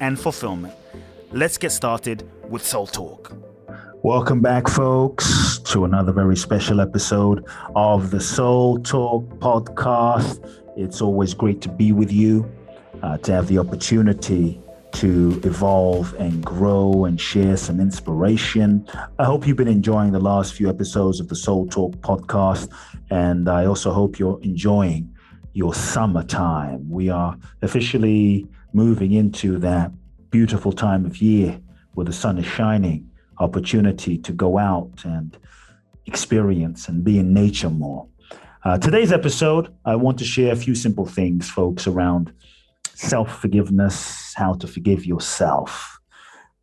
and fulfillment. Let's get started with Soul Talk. Welcome back, folks, to another very special episode of the Soul Talk podcast. It's always great to be with you, uh, to have the opportunity to evolve and grow and share some inspiration. I hope you've been enjoying the last few episodes of the Soul Talk podcast, and I also hope you're enjoying your summertime. We are officially moving into that beautiful time of year where the sun is shining, opportunity to go out and experience and be in nature more. Uh, today's episode, I want to share a few simple things, folks, around self forgiveness, how to forgive yourself.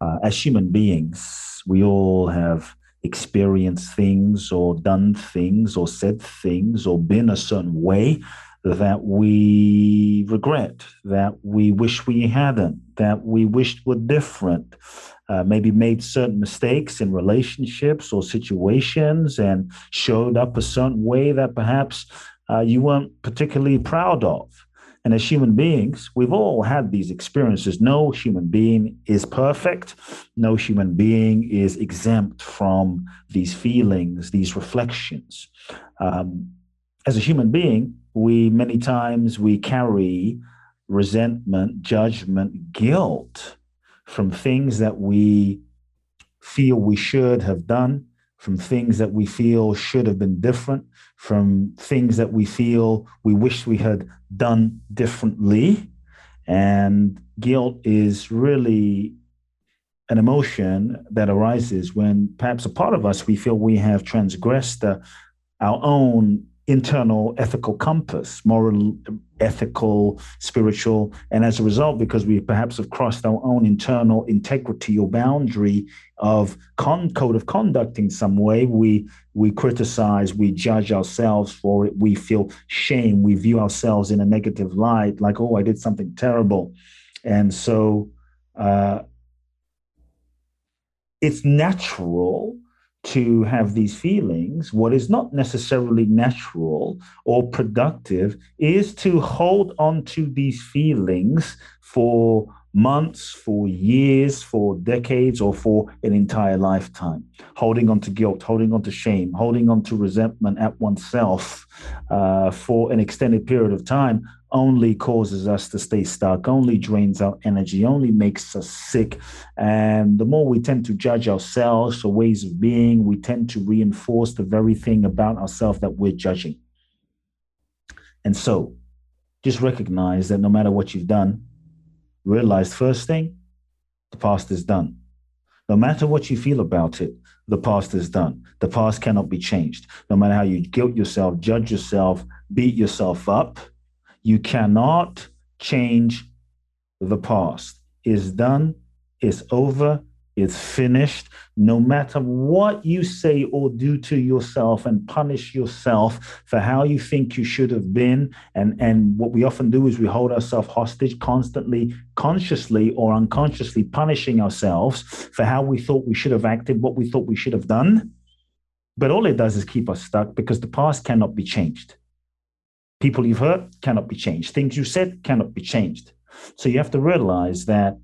Uh, as human beings, we all have experienced things or done things or said things or been a certain way that we regret, that we wish we hadn't, that we wished were different, uh, maybe made certain mistakes in relationships or situations and showed up a certain way that perhaps uh, you weren't particularly proud of. And as human beings, we've all had these experiences. No human being is perfect. No human being is exempt from these feelings, these reflections. Um, as a human being, we many times we carry resentment, judgment, guilt from things that we feel we should have done, from things that we feel should have been different, from things that we feel we wish we had done differently. And guilt is really an emotion that arises when perhaps a part of us we feel we have transgressed uh, our own internal ethical compass, moral, ethical, spiritual. And as a result, because we perhaps have crossed our own internal integrity or boundary of con- code of conduct in some way, we we criticize, we judge ourselves for it, we feel shame, we view ourselves in a negative light, like, oh, I did something terrible. And so uh, it's natural to have these feelings, what is not necessarily natural or productive is to hold on to these feelings for months, for years, for decades, or for an entire lifetime. Holding on to guilt, holding on to shame, holding on to resentment at oneself uh, for an extended period of time only causes us to stay stuck, only drains our energy, only makes us sick. And the more we tend to judge ourselves or ways of being, we tend to reinforce the very thing about ourselves that we're judging. And so just recognize that no matter what you've done, realize first thing, the past is done. No matter what you feel about it, the past is done. The past cannot be changed. No matter how you guilt yourself, judge yourself, beat yourself up, you cannot change the past. It's done, it's over, it's finished. No matter what you say or do to yourself and punish yourself for how you think you should have been. And, and what we often do is we hold ourselves hostage, constantly, consciously or unconsciously punishing ourselves for how we thought we should have acted, what we thought we should have done. But all it does is keep us stuck because the past cannot be changed. People you've hurt cannot be changed. Things you said cannot be changed. So you have to realize that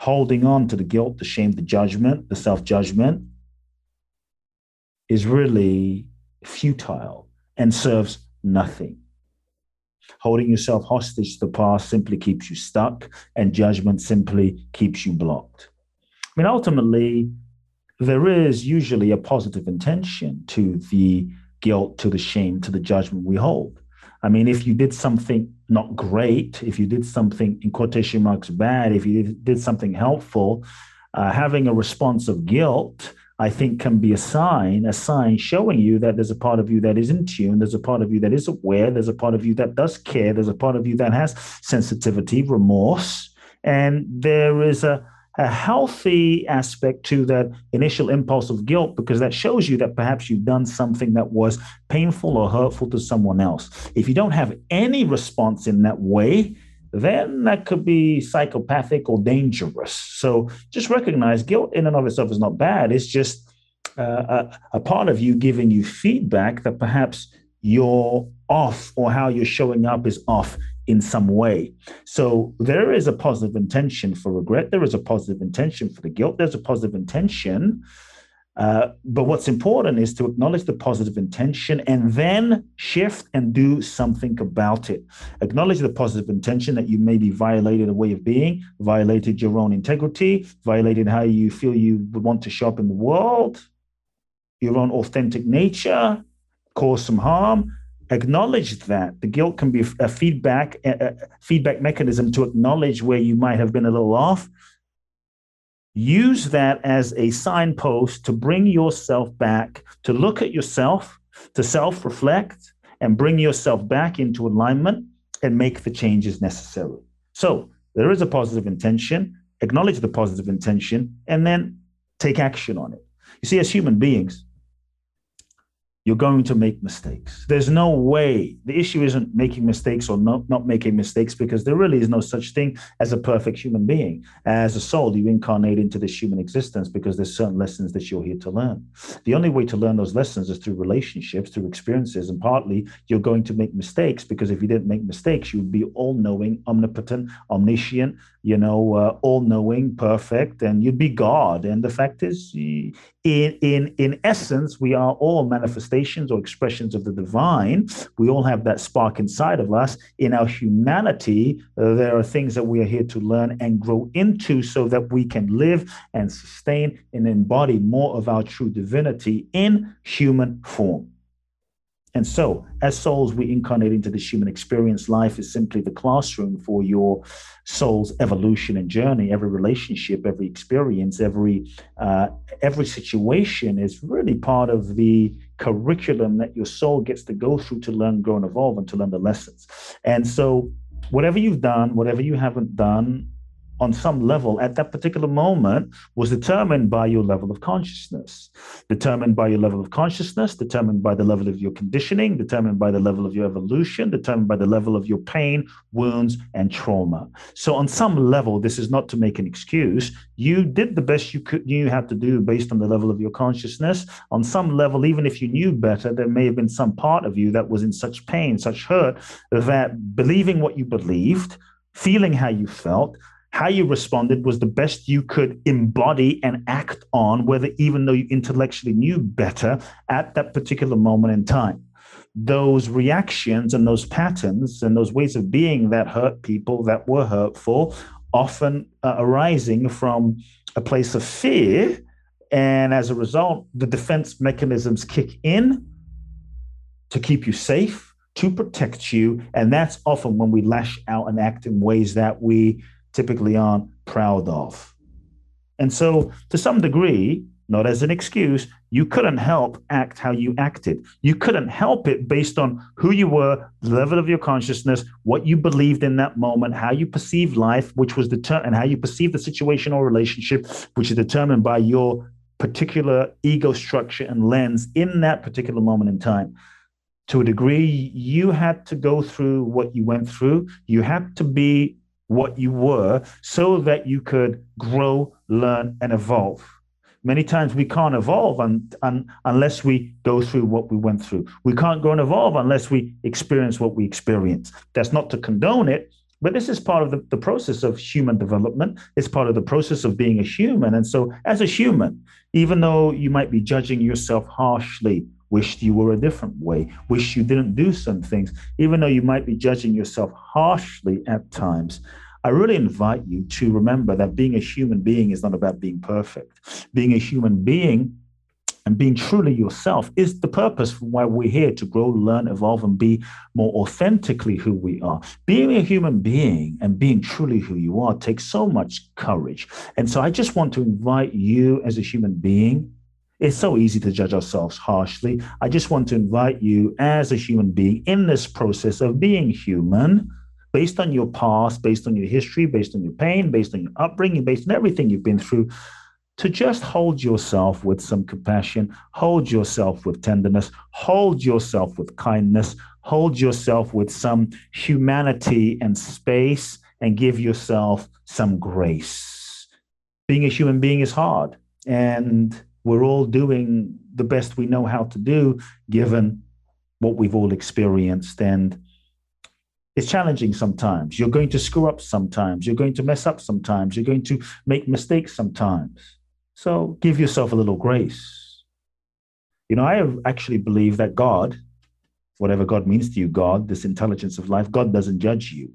holding on to the guilt, the shame, the judgment, the self judgment is really futile and serves nothing. Holding yourself hostage to the past simply keeps you stuck, and judgment simply keeps you blocked. I mean, ultimately, there is usually a positive intention to the guilt, to the shame, to the judgment we hold. I mean, if you did something not great, if you did something in quotation marks bad, if you did something helpful, uh, having a response of guilt I think can be a sign, a sign showing you that there's a part of you that is in tune, there's a part of you that is aware, there's a part of you that does care, there's a part of you that has sensitivity, remorse, and there is a a healthy aspect to that initial impulse of guilt because that shows you that perhaps you've done something that was painful or hurtful to someone else. If you don't have any response in that way, then that could be psychopathic or dangerous. So just recognize guilt in and of itself is not bad. It's just uh, a, a part of you giving you feedback that perhaps you're off or how you're showing up is off in some way. So there is a positive intention for regret. There is a positive intention for the guilt. There's a positive intention uh, but what's important is to acknowledge the positive intention and then shift and do something about it. Acknowledge the positive intention that you maybe violated a way of being, violated your own integrity, violated how you feel you would want to show up in the world, your own authentic nature, cause some harm. Acknowledge that the guilt can be a feedback a feedback mechanism to acknowledge where you might have been a little off use that as a signpost to bring yourself back, to look at yourself, to self reflect, and bring yourself back into alignment and make the changes necessary. So there is a positive intention, acknowledge the positive intention, and then take action on it. You see, as human beings, you're going to make mistakes. There's no way. The issue isn't making mistakes or not, not making mistakes because there really is no such thing as a perfect human being. As a soul, you incarnate into this human existence because there's certain lessons that you're here to learn. The only way to learn those lessons is through relationships, through experiences, and partly you're going to make mistakes because if you didn't make mistakes, you would be all knowing, omnipotent, omniscient, you know, uh, all knowing, perfect, and you'd be God. And the fact is, in, in, in essence, we are all manifestations or expressions of the divine. We all have that spark inside of us. In our humanity, uh, there are things that we are here to learn and grow into so that we can live and sustain and embody more of our true divinity in human form. And so, as souls, we incarnate into this human experience. Life is simply the classroom for your soul's evolution and journey. Every relationship, every experience, every uh, every situation is really part of the curriculum that your soul gets to go through to learn, grow, and evolve, and to learn the lessons. And so, whatever you've done, whatever you haven't done, on some level at that particular moment was determined by your level of consciousness, determined by your level of consciousness, determined by the level of your conditioning, determined by the level of your evolution, determined by the level of your pain, wounds, and trauma. So, on some level, this is not to make an excuse. You did the best you could you had to do based on the level of your consciousness. On some level, even if you knew better, there may have been some part of you that was in such pain, such hurt, that believing what you believed, feeling how you felt, how you responded was the best you could embody and act on, whether even though you intellectually knew better at that particular moment in time. Those reactions and those patterns and those ways of being that hurt people that were hurtful, often uh, arising from a place of fear. And as a result, the defense mechanisms kick in to keep you safe, to protect you. And that's often when we lash out and act in ways that we typically aren't proud of. And so, to some degree, not as an excuse, you couldn't help act how you acted. You couldn't help it based on who you were, the level of your consciousness, what you believed in that moment, how you perceived life, which was determined, and how you perceive the situation or relationship, which is determined by your particular ego structure and lens in that particular moment in time. To a degree, you had to go through what you went through. You had to be what you were so that you could grow, learn, and evolve. Many times we can't evolve un, un, unless we go through what we went through. We can't grow and evolve unless we experience what we experience. That's not to condone it, but this is part of the, the process of human development. It's part of the process of being a human. And so, as a human, even though you might be judging yourself harshly wished you were a different way, wish you didn't do some things, even though you might be judging yourself harshly at times. I really invite you to remember that being a human being is not about being perfect. Being a human being and being truly yourself is the purpose for why we're here to grow, learn, evolve, and be more authentically who we are. Being a human being and being truly who you are takes so much courage. And so I just want to invite you as a human being. It's so easy to judge ourselves harshly. I just want to invite you as a human being in this process of being human based on your past, based on your history, based on your pain, based on your upbringing, based on everything you've been through, to just hold yourself with some compassion, hold yourself with tenderness, hold yourself with kindness, hold yourself with some humanity and space, and give yourself some grace. Being a human being is hard, and we're all doing the best we know how to do given what we've all experienced. And it's challenging sometimes. You're going to screw up sometimes. You're going to mess up sometimes. You're going to make mistakes sometimes. So give yourself a little grace. You know, I actually believe that God, whatever God means to you, God, this intelligence of life, God doesn't judge you.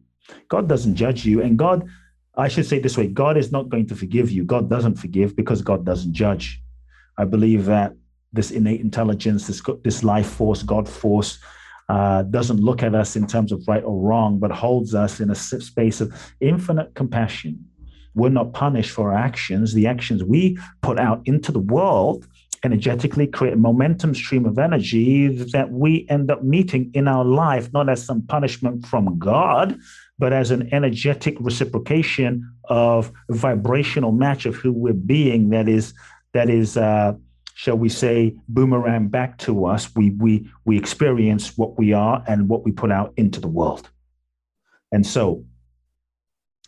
God doesn't judge you. And God, I should say this way God is not going to forgive you. God doesn't forgive because God doesn't judge. I believe that this innate intelligence, this, this life force, God force, uh, doesn't look at us in terms of right or wrong, but holds us in a space of infinite compassion we're not punished for our actions. The actions we put out into the world energetically create a momentum stream of energy that we end up meeting in our life, not as some punishment from God, but as an energetic reciprocation of vibrational match of who we're being that is that is uh, shall we say boomerang back to us we we we experience what we are and what we put out into the world and so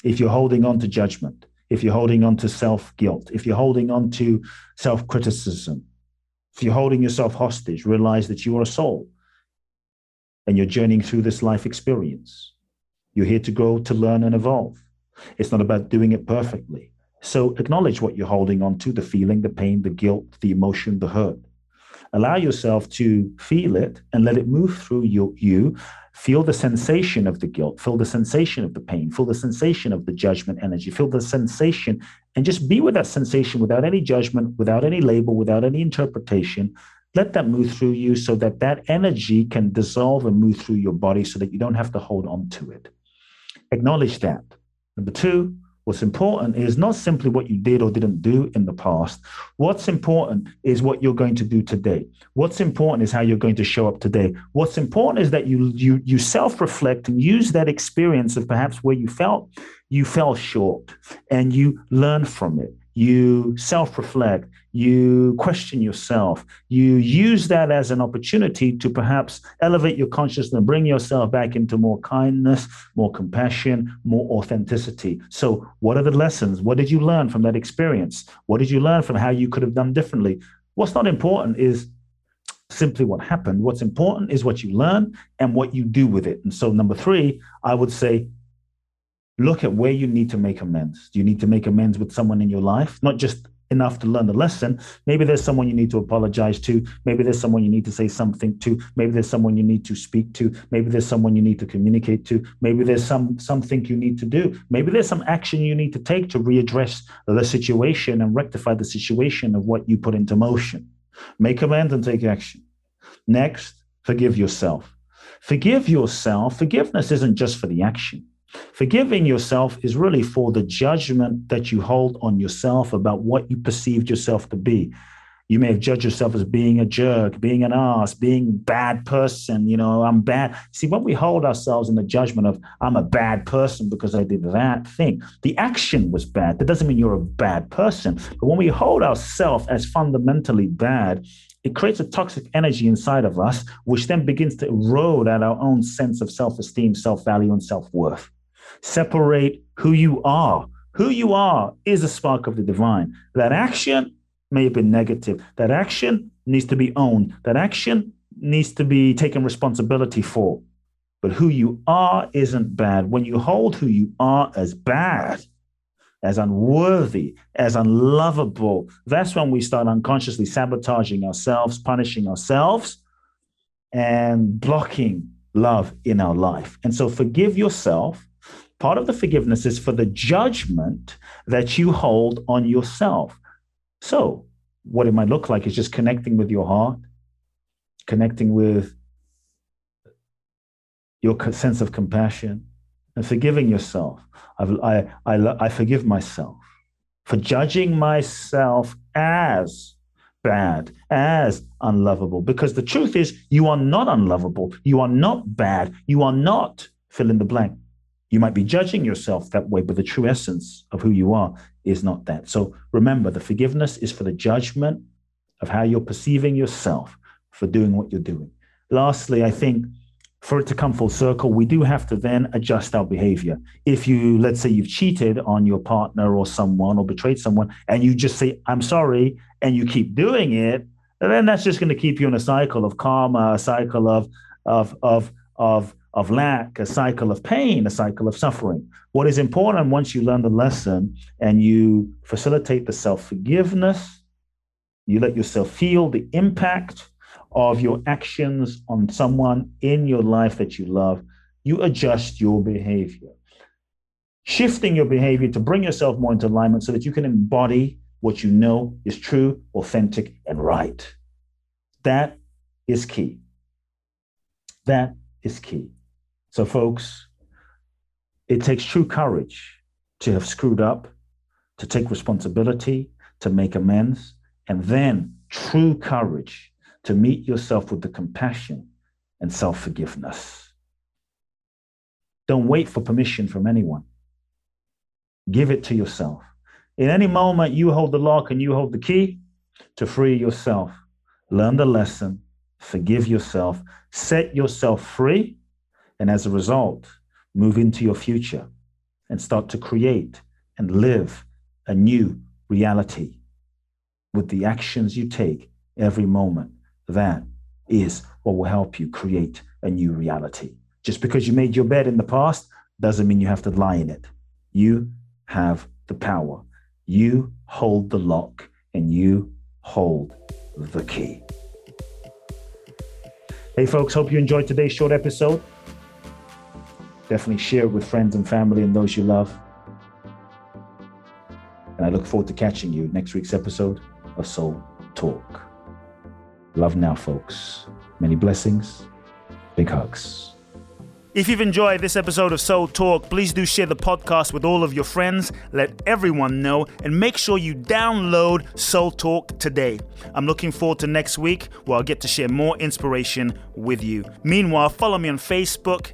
if you're holding on to judgment, if you're holding on to self guilt, if you're holding on to self criticism, if you're holding yourself hostage, realize that you are a soul and you're journeying through this life experience. You're here to grow, to learn, and evolve. It's not about doing it perfectly. So acknowledge what you're holding on to the feeling, the pain, the guilt, the emotion, the hurt. Allow yourself to feel it and let it move through you, you Feel the sensation of the guilt, feel the sensation of the pain, feel the sensation of the judgment energy, feel the sensation, and just be with that sensation without any judgment, without any label, without any interpretation. Let that move through you so that that energy can dissolve and move through your body so that you don't have to hold on to it. Acknowledge that. Number two, What's important is not simply what you did or didn't do in the past. What's important is what you're going to do today. What's important is how you're going to show up today. What's important is that you you you self-reflect and use that experience of perhaps where you felt you fell short and you learn from it you self reflect, you question yourself, you use that as an opportunity to perhaps elevate your consciousness bring yourself back into more kindness, more compassion, more authenticity. So, what are the lessons? What did you learn from that experience? What did you learn from how you could have done differently? What's not important is simply what happened. What's important is what you learn and what you do with it. And so, number three, I would say look at where you need to make amends. Do you need to make amends with someone in your life? Not just enough to learn the lesson. Maybe there's someone you need to apologize to. Maybe there's someone you need to say something to. Maybe there's someone you need to speak to. Maybe there's someone you need to communicate to. Maybe there's some something you need to do. Maybe there's some action you need to take to readdress the situation and rectify the situation of what you put into motion. Make amends and take action. Next, forgive yourself. Forgive yourself. Forgiveness isn't just for the action. Forgiving yourself is really for the judgment that you hold on yourself about what you perceived yourself to be. You may have judged yourself as being a jerk, being an ass, being bad person. You know, I'm bad. See, when we hold ourselves in the judgment of I'm a bad person because I did that thing, the action was bad. That doesn't mean you're a bad person. But when we hold ourselves as fundamentally bad, it creates a toxic energy inside of us, which then begins to erode at our own sense of self esteem, self value, and self worth. Separate who you are. Who you are is a spark of the divine. That action may have been negative. That action needs to be owned. That action needs to be taken responsibility for. But who you are isn't bad. When you hold who you are as bad, as unworthy, as unlovable, that's when we start unconsciously sabotaging ourselves, punishing ourselves, and blocking love in our life. And so forgive yourself Part of the forgiveness is for the judgment that you hold on yourself. So, what it might look like is just connecting with your heart, connecting with your sense of compassion, and forgiving yourself. I've, I, I, I forgive myself for judging myself as bad, as unlovable. Because the truth is, you are not unlovable. You are not bad. You are not fill in the blank. You might be judging yourself that way, but the true essence of who you are is not that. So remember, the forgiveness is for the judgment of how you're perceiving yourself for doing what you're doing. Lastly, I think for it to come full circle, we do have to then adjust our behavior. If you, let's say, you've cheated on your partner or someone or betrayed someone, and you just say, I'm sorry, and you keep doing it, then that's just going to keep you in a cycle of karma, a cycle of, of, of, of, of lack, a cycle of pain, a cycle of suffering. What is important once you learn the lesson and you facilitate the self forgiveness, you let yourself feel the impact of your actions on someone in your life that you love, you adjust your behavior. Shifting your behavior to bring yourself more into alignment so that you can embody what you know is true, authentic, and right. That is key. That is key. So, folks, it takes true courage to have screwed up, to take responsibility, to make amends, and then true courage to meet yourself with the compassion and self forgiveness. Don't wait for permission from anyone. Give it to yourself. In any moment, you hold the lock and you hold the key to free yourself. Learn the lesson, forgive yourself, set yourself free, and as a result, move into your future and start to create and live a new reality with the actions you take every moment that is what will help you create a new reality. Just because you made your bed in the past doesn't mean you have to lie in it. You have the power. You hold the lock and you hold the key. Hey, folks, hope you enjoyed today's short episode. Definitely share it with friends and family and those you love. And I look forward to catching you next week's episode of Soul Talk. Love now, folks. Many blessings. Big hugs. If you've enjoyed this episode of Soul Talk, please do share the podcast with all of your friends, let everyone know, and make sure you download Soul Talk today. I'm looking forward to next week where I'll get to share more inspiration with you. Meanwhile, follow me on Facebook,